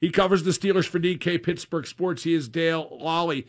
He covers the Steelers for DK Pittsburgh Sports. He is Dale Lolley.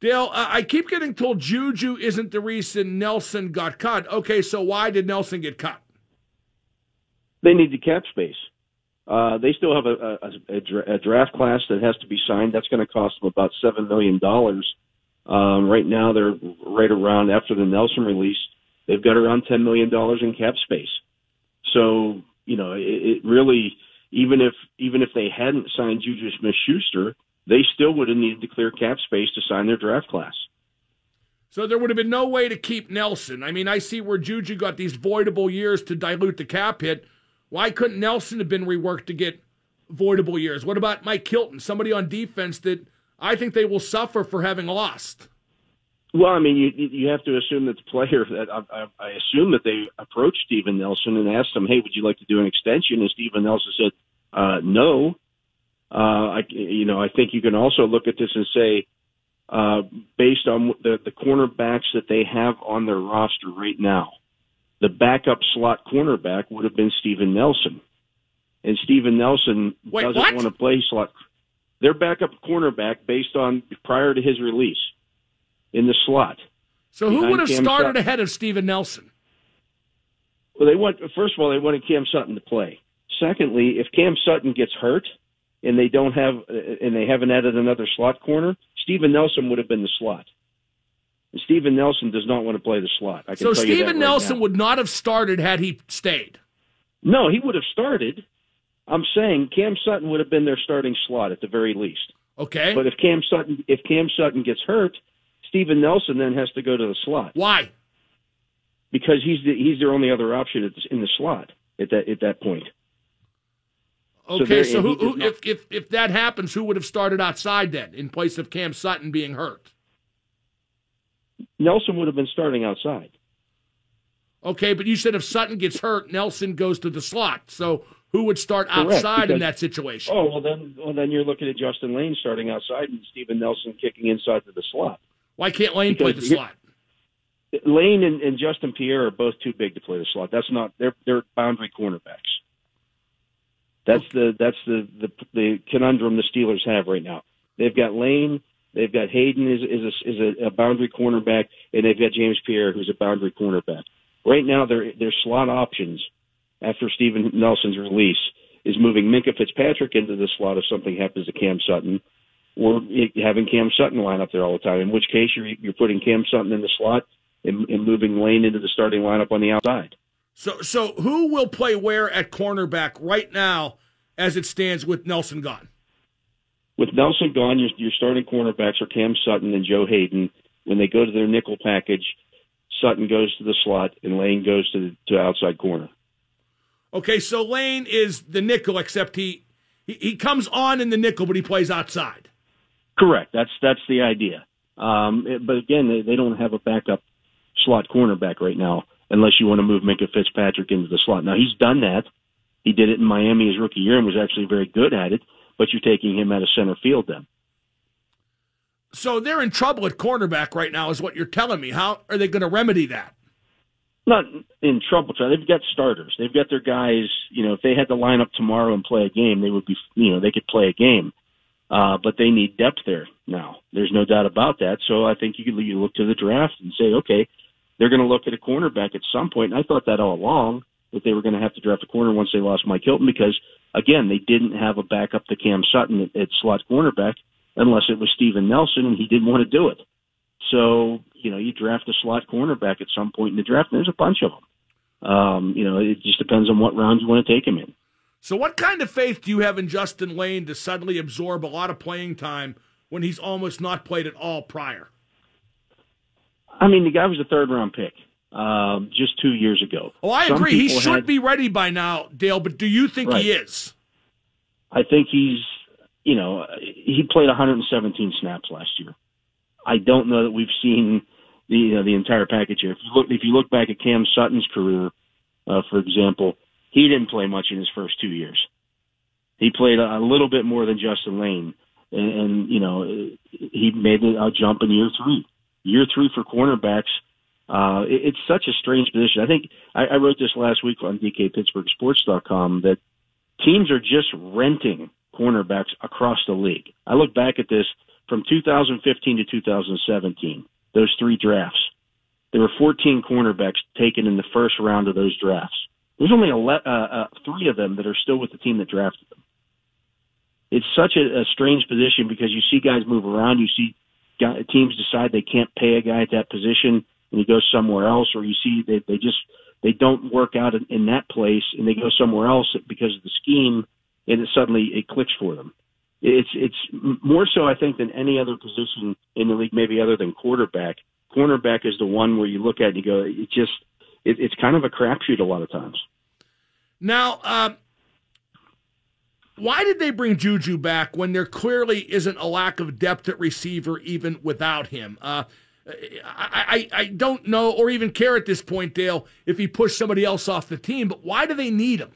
Dale, I keep getting told Juju isn't the reason Nelson got cut. Okay, so why did Nelson get cut? They need the cap space. Uh, they still have a, a, a, draft class that has to be signed. That's going to cost them about seven million dollars. Um, right now, they're right around after the Nelson release. They've got around ten million dollars in cap space. So you know, it, it really even if even if they hadn't signed Juju Smith-Schuster, they still would have needed to clear cap space to sign their draft class. So there would have been no way to keep Nelson. I mean, I see where Juju got these voidable years to dilute the cap hit. Why couldn't Nelson have been reworked to get voidable years? What about Mike Hilton, somebody on defense that I think they will suffer for having lost? Well, I mean, you you have to assume that the player that I, I, I assume that they approached Steven Nelson and asked him, "Hey, would you like to do an extension?" And Steven Nelson said, uh, "No." Uh, I you know I think you can also look at this and say, uh, based on the the cornerbacks that they have on their roster right now, the backup slot cornerback would have been Steven Nelson, and Steven Nelson Wait, doesn't what? want to play slot. Their backup cornerback, based on prior to his release in the slot. So who would have Cam started Sutton. ahead of Steven Nelson? Well, they want first of all they wanted Cam Sutton to play. Secondly, if Cam Sutton gets hurt and they don't have uh, and they haven't added another slot corner, Steven Nelson would have been the slot. And Steven Nelson does not want to play the slot. I can so Steven Nelson would not have started had he stayed. No, he would have started. I'm saying Cam Sutton would have been their starting slot at the very least. Okay. But if Cam Sutton if Cam Sutton gets hurt, Steven Nelson then has to go to the slot. Why? Because he's the, he's their only other option in the slot at that at that point. Okay, so, so who, who if, if if that happens, who would have started outside then in place of Cam Sutton being hurt? Nelson would have been starting outside. Okay, but you said if Sutton gets hurt, Nelson goes to the slot. So who would start Correct, outside because, in that situation? Oh well, then well then you're looking at Justin Layne starting outside and Steven Nelson kicking inside to the slot. Why can't Layne because play the slot? Layne and, and, Justin Pierre are both too big to play the slot. That's not they're they're boundary cornerbacks. That's the that's the, the the conundrum the Steelers have right now. They've got Layne, they've got Haden is is a, is a, a boundary cornerback, and they've got James Pierre who's a boundary cornerback. Right now, their their slot options after Steven Nelson's release is moving Minkah Fitzpatrick into the slot if something happens to Cam Sutton, or having Cam Sutton line up there all the time. In which case, you're you're putting Cam Sutton in the slot and, and moving Layne into the starting lineup on the outside. So, so who will play where at cornerback right now, as it stands with Nelson gone? With Nelson gone, your, your starting cornerbacks are Cam Sutton and Joe Haden. When they go to their nickel package, Sutton goes to the slot and Layne goes to the to outside corner. Okay, so Layne is the nickel, except he, he he comes on in the nickel, but he plays outside. Correct. That's that's the idea. Um, but again, they, they don't have a backup slot cornerback right now, unless you want to move Minkah Fitzpatrick into the slot. Now he's done that. He did it in Miami his rookie year and was actually very good at it. But you're taking him out of center field then. So they're in trouble at cornerback right now, is what you're telling me. How are they going to remedy that? Not in trouble. They've got starters. They've got their guys. You know, if they had to line up tomorrow and play a game, they would be. You know, they could play a game. Uh, but they need depth there now. There's no doubt about that. So I think you could you look to the draft and say, okay, they're going to look at a cornerback at some point. And I thought that all along that they were going to have to draft a corner once they lost Mike Hilton because again they didn't have a backup to Cam Sutton at, at slot cornerback unless it was Steven Nelson and he didn't want to do it. So you know you draft a slot cornerback at some point in the draft. And there's a bunch of them. Um, you know it just depends on what rounds you want to take him in. So, what kind of faith do you have in Justin Layne to suddenly absorb a lot of playing time when he's almost not played at all prior? I mean, the guy was a third round pick um, just two years ago. Oh, I Some agree. He should had, be ready by now, Dale. But do you think right. he is? I think he's. You know, he played 117 snaps last year. I don't know that we've seen the you know, the entire package here. If you look if you look back at Cam Sutton's career, uh, for example, he didn't play much in his first two years. He played a, little bit more than Justin Layne, and, and you know he made a jump in year three. Year three for cornerbacks, uh, it, it's such a strange position. I think I, I wrote this last week on DKPittsburghSports.com that teams are just renting cornerbacks across the league. I look back at this from 2015 to 2017, those three drafts. There were 14 cornerbacks taken in the first round of those drafts. There's only 11, uh, uh, three of them that are still with the team that drafted them. It's such a, a strange position because you see guys move around. You see teams decide they can't pay a guy at that position and he goes somewhere else, or you see they, they just they don't work out in, that place and they go somewhere else because of the scheme, and it suddenly it clicks for them. It's it's more so I think than any other position in the league, maybe other than quarterback. Cornerback is the one where you look at and you go, it just it, it's kind of a crapshoot a lot of times. Now, um, why did they bring Juju back when there clearly isn't a lack of depth at receiver even without him? Uh, I, I, I don't know or even care at this point, Dale, if he pushed somebody else off the team, but why do they need him?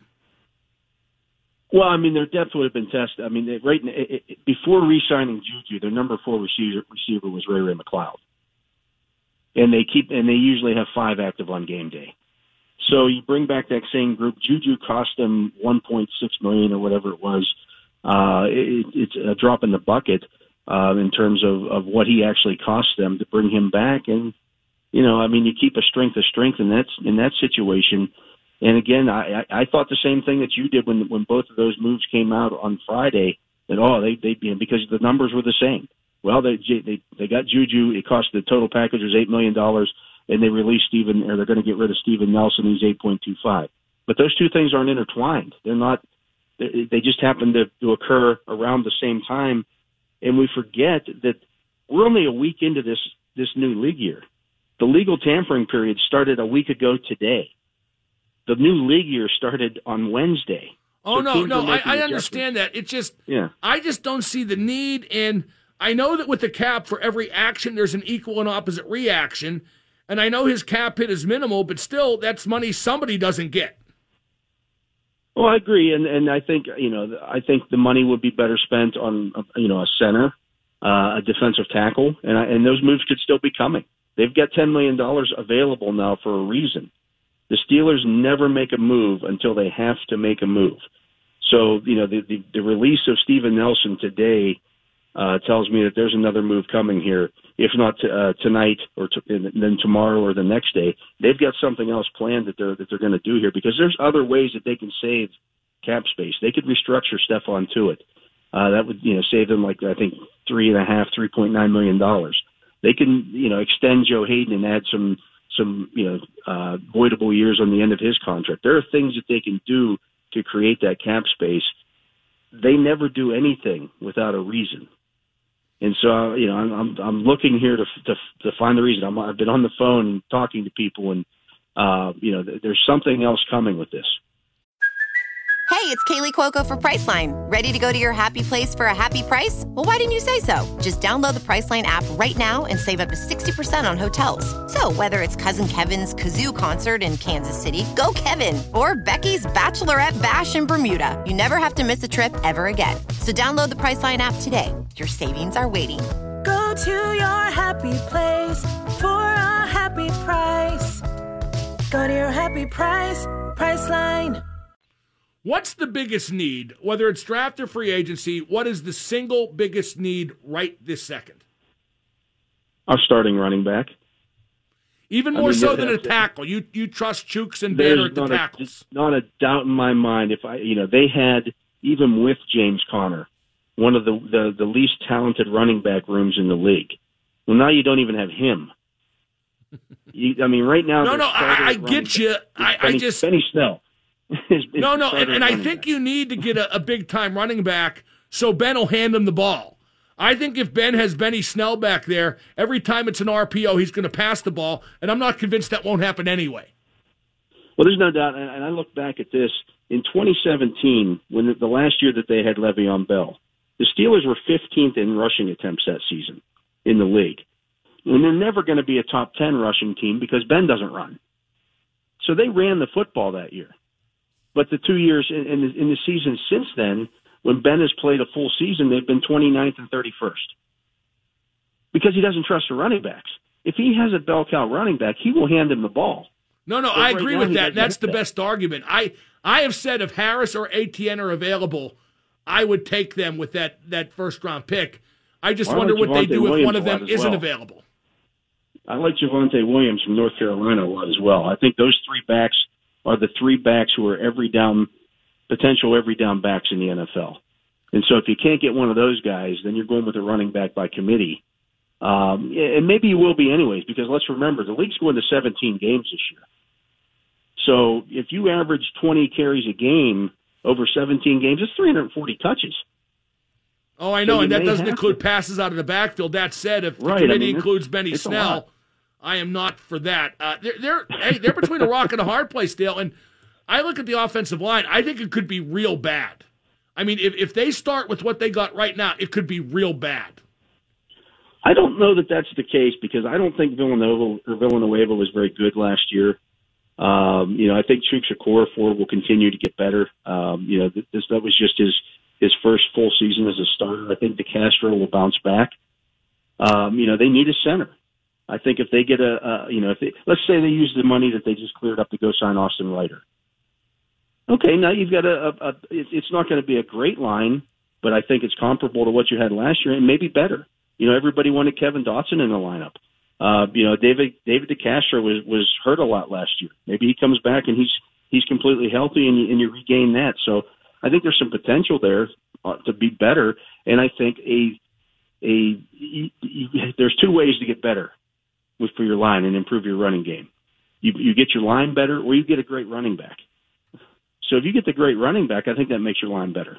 Well, I mean, their depth would have been tested. I mean, right it, it, before re-signing Juju, their number four receiver, receiver was Ray Ray McCloud, and they keep and they usually have five active on game day. So you bring back that same group. Juju cost them 1.6 million or whatever it was. Uh, it, it's a drop in the bucket uh, in terms of, of what he actually cost them to bring him back. And you know, I mean, you keep a strength of strength in that in that situation. And again, I, I thought the same thing that you did when when both of those moves came out on Friday. That oh, they they because the numbers were the same. Well, they they they got Juju. It cost the total package was eight million dollars, and they release Steven, or they're going to get rid of Steven Nelson. He's eight point two five. But those two things aren't intertwined. They're not. They just happen to, to occur around the same time and we forget that we're only a week into this this new league year. The legal tampering period started a week ago today. The new league year started on Wednesday. Oh so no, no, I, I understand that. It just yeah. I just don't see the need and I know that with the cap for every action there's an equal and opposite reaction. And I know his cap hit is minimal, but still that's money somebody doesn't get. Well, I agree, and and I think you know I think the money would be better spent on you know a center, uh, a defensive tackle, and I, and those moves could still be coming. They've got ten million dollars available now for a reason. The Steelers never make a move until they have to make a move. So you know the the, the release of Steven Nelson today uh, tells me that there's another move coming here. If not uh, tonight or t- then tomorrow or the next day, they've got something else planned that they're that they're going to do here because there's other ways that they can save cap space. They could restructure Stephon Tuitt. Uh, that would you know save them like I think three and a half, three point nine million dollars. They can you know extend Joe Haden and add some some you know uh, voidable years on the end of his contract. There are things that they can do to create that cap space. They never do anything without a reason. And so, you know, I'm I'm, I'm looking here to, to to find the reason. I'm, I've been on the phone and talking to people, and uh, you know, there's something else coming with this. Hey, it's Kaley Cuoco for Priceline. Ready to go to your happy place for a happy price? Well, why didn't you say so? Just download the Priceline app right now and save up to 60% on hotels. So, whether it's Cousin Kevin's Kazoo concert in Kansas City, go Kevin, or Becky's Bachelorette Bash in Bermuda, you never have to miss a trip ever again. So, download the Priceline app today. Your savings are waiting. Go to your happy place for a happy price. Go to your happy price, Priceline. What's the biggest need, whether it's draft or free agency? What is the single biggest need right this second? Our starting running back. Even more I mean, so than a tackle. You you trust Chuks and Banner at the not tackles. A, not a doubt in my mind. If I, you know, they had even with James Conner, one of the, the the least talented running back rooms in the league. Well, now you don't even have him. You, I mean, right now. No, no, I, I get you. I, Benny, I just Benny Snell. no, no, and, and I think you need to get a, a big time running back so Ben will hand him the ball. I think if Ben has Benny Snell back there, every time it's an RPO, he's going to pass the ball, and I'm not convinced that won't happen anyway. Well, there's no doubt, and I look back at this in 2017, when the, the last year that they had Le'Veon Bell, the Steelers were 15th in rushing attempts that season in the league. And they're never going to be a top 10 rushing team because Ben doesn't run. So they ran the football that year. But the two years in, in, the, in the season since then, when Ben has played a full season, they've been 29th and 31st because he doesn't trust the running backs. If he has a bell cow running back, he will hand him the ball. No, no, I right agree with that. That's the that. best argument. I I have said if Harris or Etienne are available, I would take them with that that first round pick. I just I wonder what they Javonte do if Williams one of them isn't well. available. I like Javonte Williams from North Carolina a lot as well. I think those three backs are the three backs who are every down potential every down backs in the NFL. And so if you can't get one of those guys, then you're going with a running back by committee. Um, and maybe you will be anyways, because let's remember the league's going to 17 games this year. So if you average 20 carries a game over 17 games, it's 340 touches. Oh, I know, you and that doesn't include to. passes out of the backfield. That said, if the Right, I committee mean, includes Benny Snell. I am not for that. Uh, they're they're hey, they're between a rock and a hard place, Dale. And I look at the offensive line. I think it could be real bad. I mean, if if they start with what they got right now, it could be real bad. I don't know that that's the case because I don't think Villanova or Villanueva was very good last year. Um, you know, I think Chuck Shakur for will continue to get better. Um, you know, this that was just his his first full season as a starter. I think DeCastro will bounce back. Um, you know, they need a center. I think if they get a, a you know, if they, let's say they use the money that they just cleared up to go sign Austin Reiter. Okay, now you've got a, a, a it's not going to be a great line, but I think it's comparable to what you had last year and maybe better. You know, everybody wanted Kevin Dotson in the lineup. Uh, you know, David David DeCastro was was hurt a lot last year. Maybe he comes back and he's he's completely healthy and you, and you regain that. So I think there's some potential there uh, to be better. And I think a a y- y- there's two ways to get better with for your line and improve your running game. You you get your line better, or you get a great running back. So if you get the great running back, I think that makes your line better.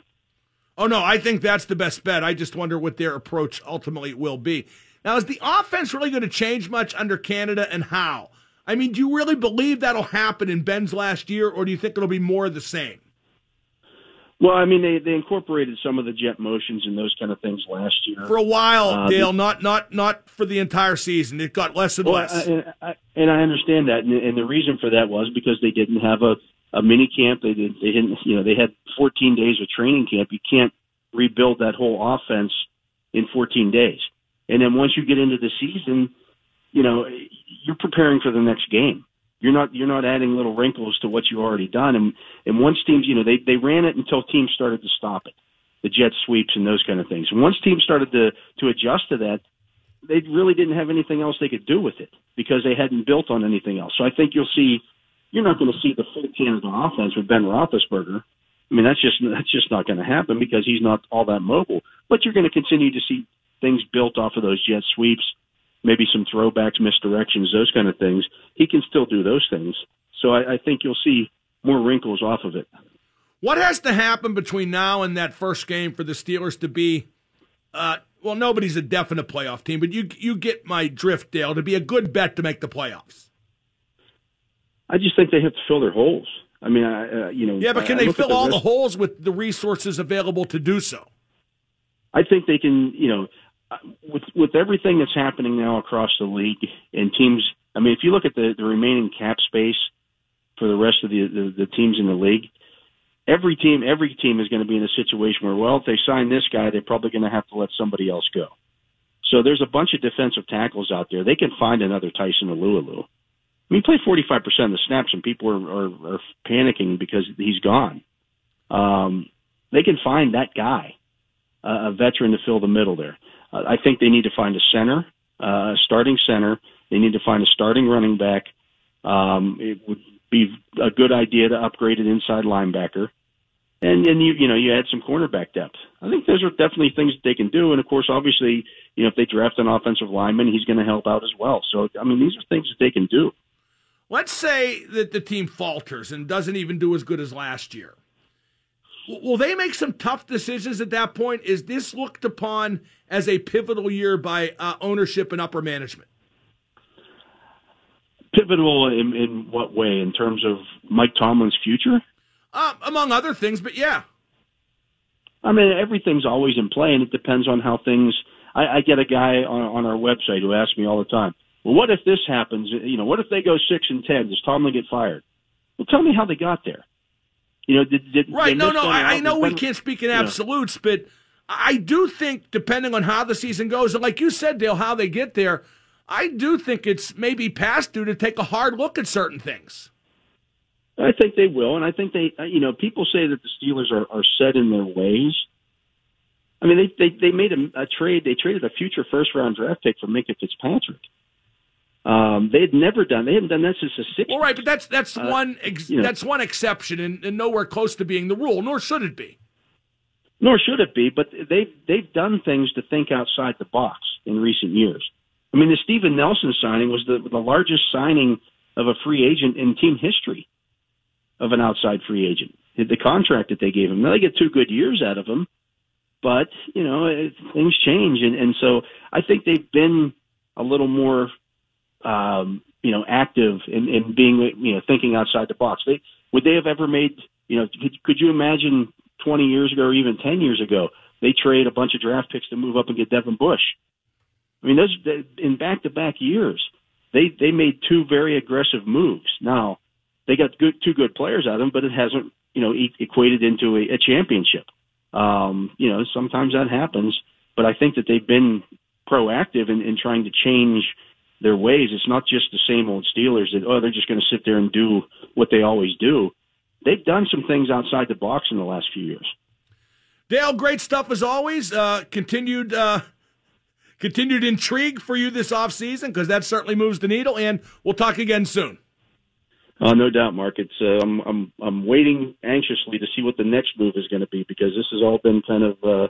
Oh no, I think that's the best bet. I just wonder what their approach ultimately will be. Now, is the offense really going to change much under Canada, and how? I mean, do you really believe that'll happen in Ben's last year, or do you think it'll be more of the same? Well, I mean, they they incorporated some of the jet motions and those kind of things last year. For a while, Uh, Dale, not not not for the entire season. It got less and Well, less. I, I, I, and I understand that, and, and the reason for that was because they didn't have a a mini camp. They did. They didn't. You know, they had 14 days of training camp. You can't rebuild that whole offense in 14 days. And then once you get into the season, you know, you're preparing for the next game. You're not you're not adding little wrinkles to what you've already done. And and once teams, you know, they they ran it until teams started to stop it, the jet sweeps and those kind of things. And once teams started to to adjust to that, they really didn't have anything else they could do with it because they hadn't built on anything else. So I think you'll see you're not going to see the full Canada offense with Ben Roethlisberger. I mean, that's just that's just not going to happen because he's not all that mobile. But you're going to continue to see things built off of those jet sweeps, maybe some throwbacks, misdirections, those kind of things. He can still do those things. So I, I think you'll see more wrinkles off of it. What has to happen between now and that first game for the Steelers to be? Uh, well, nobody's a definite playoff team, but you you get my drift, Dale. To be a good bet to make the playoffs. I just think they have to fill their holes. I mean, I, uh, you know. Yeah, but can I they fill all the holes with the resources available to do so? I think they can, you know, with with everything that's happening now across the league and teams. I mean, if you look at the, the remaining cap space for the rest of the, the the teams in the league, every team every team is going to be in a situation where, well, if they sign this guy, they're probably going to have to let somebody else go. So there's a bunch of defensive tackles out there. They can find another Tyson Alualu. I mean, he played 45% of the snaps, and people are, are, are panicking because he's gone. Um, they can find that guy a veteran to fill the middle there. I think they need to find a center, uh, a starting center. They need to find a starting running back. Um, it would be a good idea to upgrade an inside linebacker, and then you you know you add some cornerback depth. I think those are definitely things that they can do. And of course, obviously, you know if they draft an offensive lineman, he's going to help out as well. So I mean, these are things that they can do. Let's say that the team falters and doesn't even do as good as last year. Will they make some tough decisions at that point? Is this looked upon as a pivotal year by uh, ownership and upper management? Pivotal in, in what way? In terms of Mike Tomlin's future? Uh, among other things, but yeah. I mean, everything's always in play, and it depends on how things. I, I get a guy on, on our website who asks me all the time, "Well, what if this happens? You know, what if they go six and ten? Does Tomlin get fired?" Well, tell me how they got there. You know, did, did Right. No, no, I, I know we can't speak in absolutes, but I do think, depending on how the season goes, and like you said, Dale, how they get there, I do think it's maybe past due to take a hard look at certain things. I think they will, and I think they. uh, You know, people say that the Steelers are, are set in their ways. I mean, they they, they made a, a trade. They traded a future first round draft pick for Minkah Fitzpatrick. Um, they had never done. They hadn't done that since the '60s. All right, but that's that's uh, one ex- you know, that's one exception, and, and nowhere close to being the rule. Nor should it be. Nor should it be. But they've they've done things to think outside the box in recent years. I mean, the Steven Nelson signing was the the largest signing of a free agent in team history of an outside free agent. The contract that they gave him. Now they get two good years out of him, but you know it, things change, and and so I think they've been a little more um, you know, active in, in being, you know, thinking outside the box. They would they have ever made, you know, could, could you imagine 20 years ago or even 10 years ago they trade a bunch of draft picks to move up and get Devin Bush? I mean, those in back-to-back years, they they made two very aggressive moves. Now they got good two good players out of them, but it hasn't, you know, equated into a, a championship. Um, you know, sometimes that happens, but I think that they've been proactive in, in trying to change their ways. It's not just the same old Steelers that oh they're just going to sit there and do what they always do. They've done some things outside the box in the last few years. Dale, great stuff as always. Uh, continued uh, continued intrigue for you this off season because that certainly moves the needle. And we'll talk again soon. Oh, no doubt, Mark. It's uh, I'm I'm I'm waiting anxiously to see what the next move is going to be because this has all been kind of uh,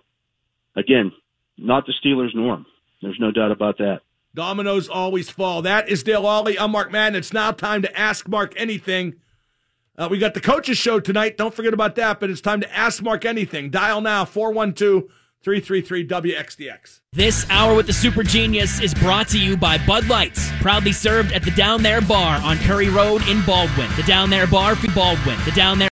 again not the Steelers' norm. There's no doubt about that. Dominoes always fall. That is Dale Lolley. I'm Mark Madden. It's now time to ask Mark anything. Uh, we got the coaches show tonight. Don't forget about that. But it's time to ask Mark anything. Dial now 412 333 WXDX. This hour with the Super Genius is brought to you by Bud Lights, proudly served at the Down There Bar on Curry Road in Baldwin. The Down There Bar for Baldwin. The Down There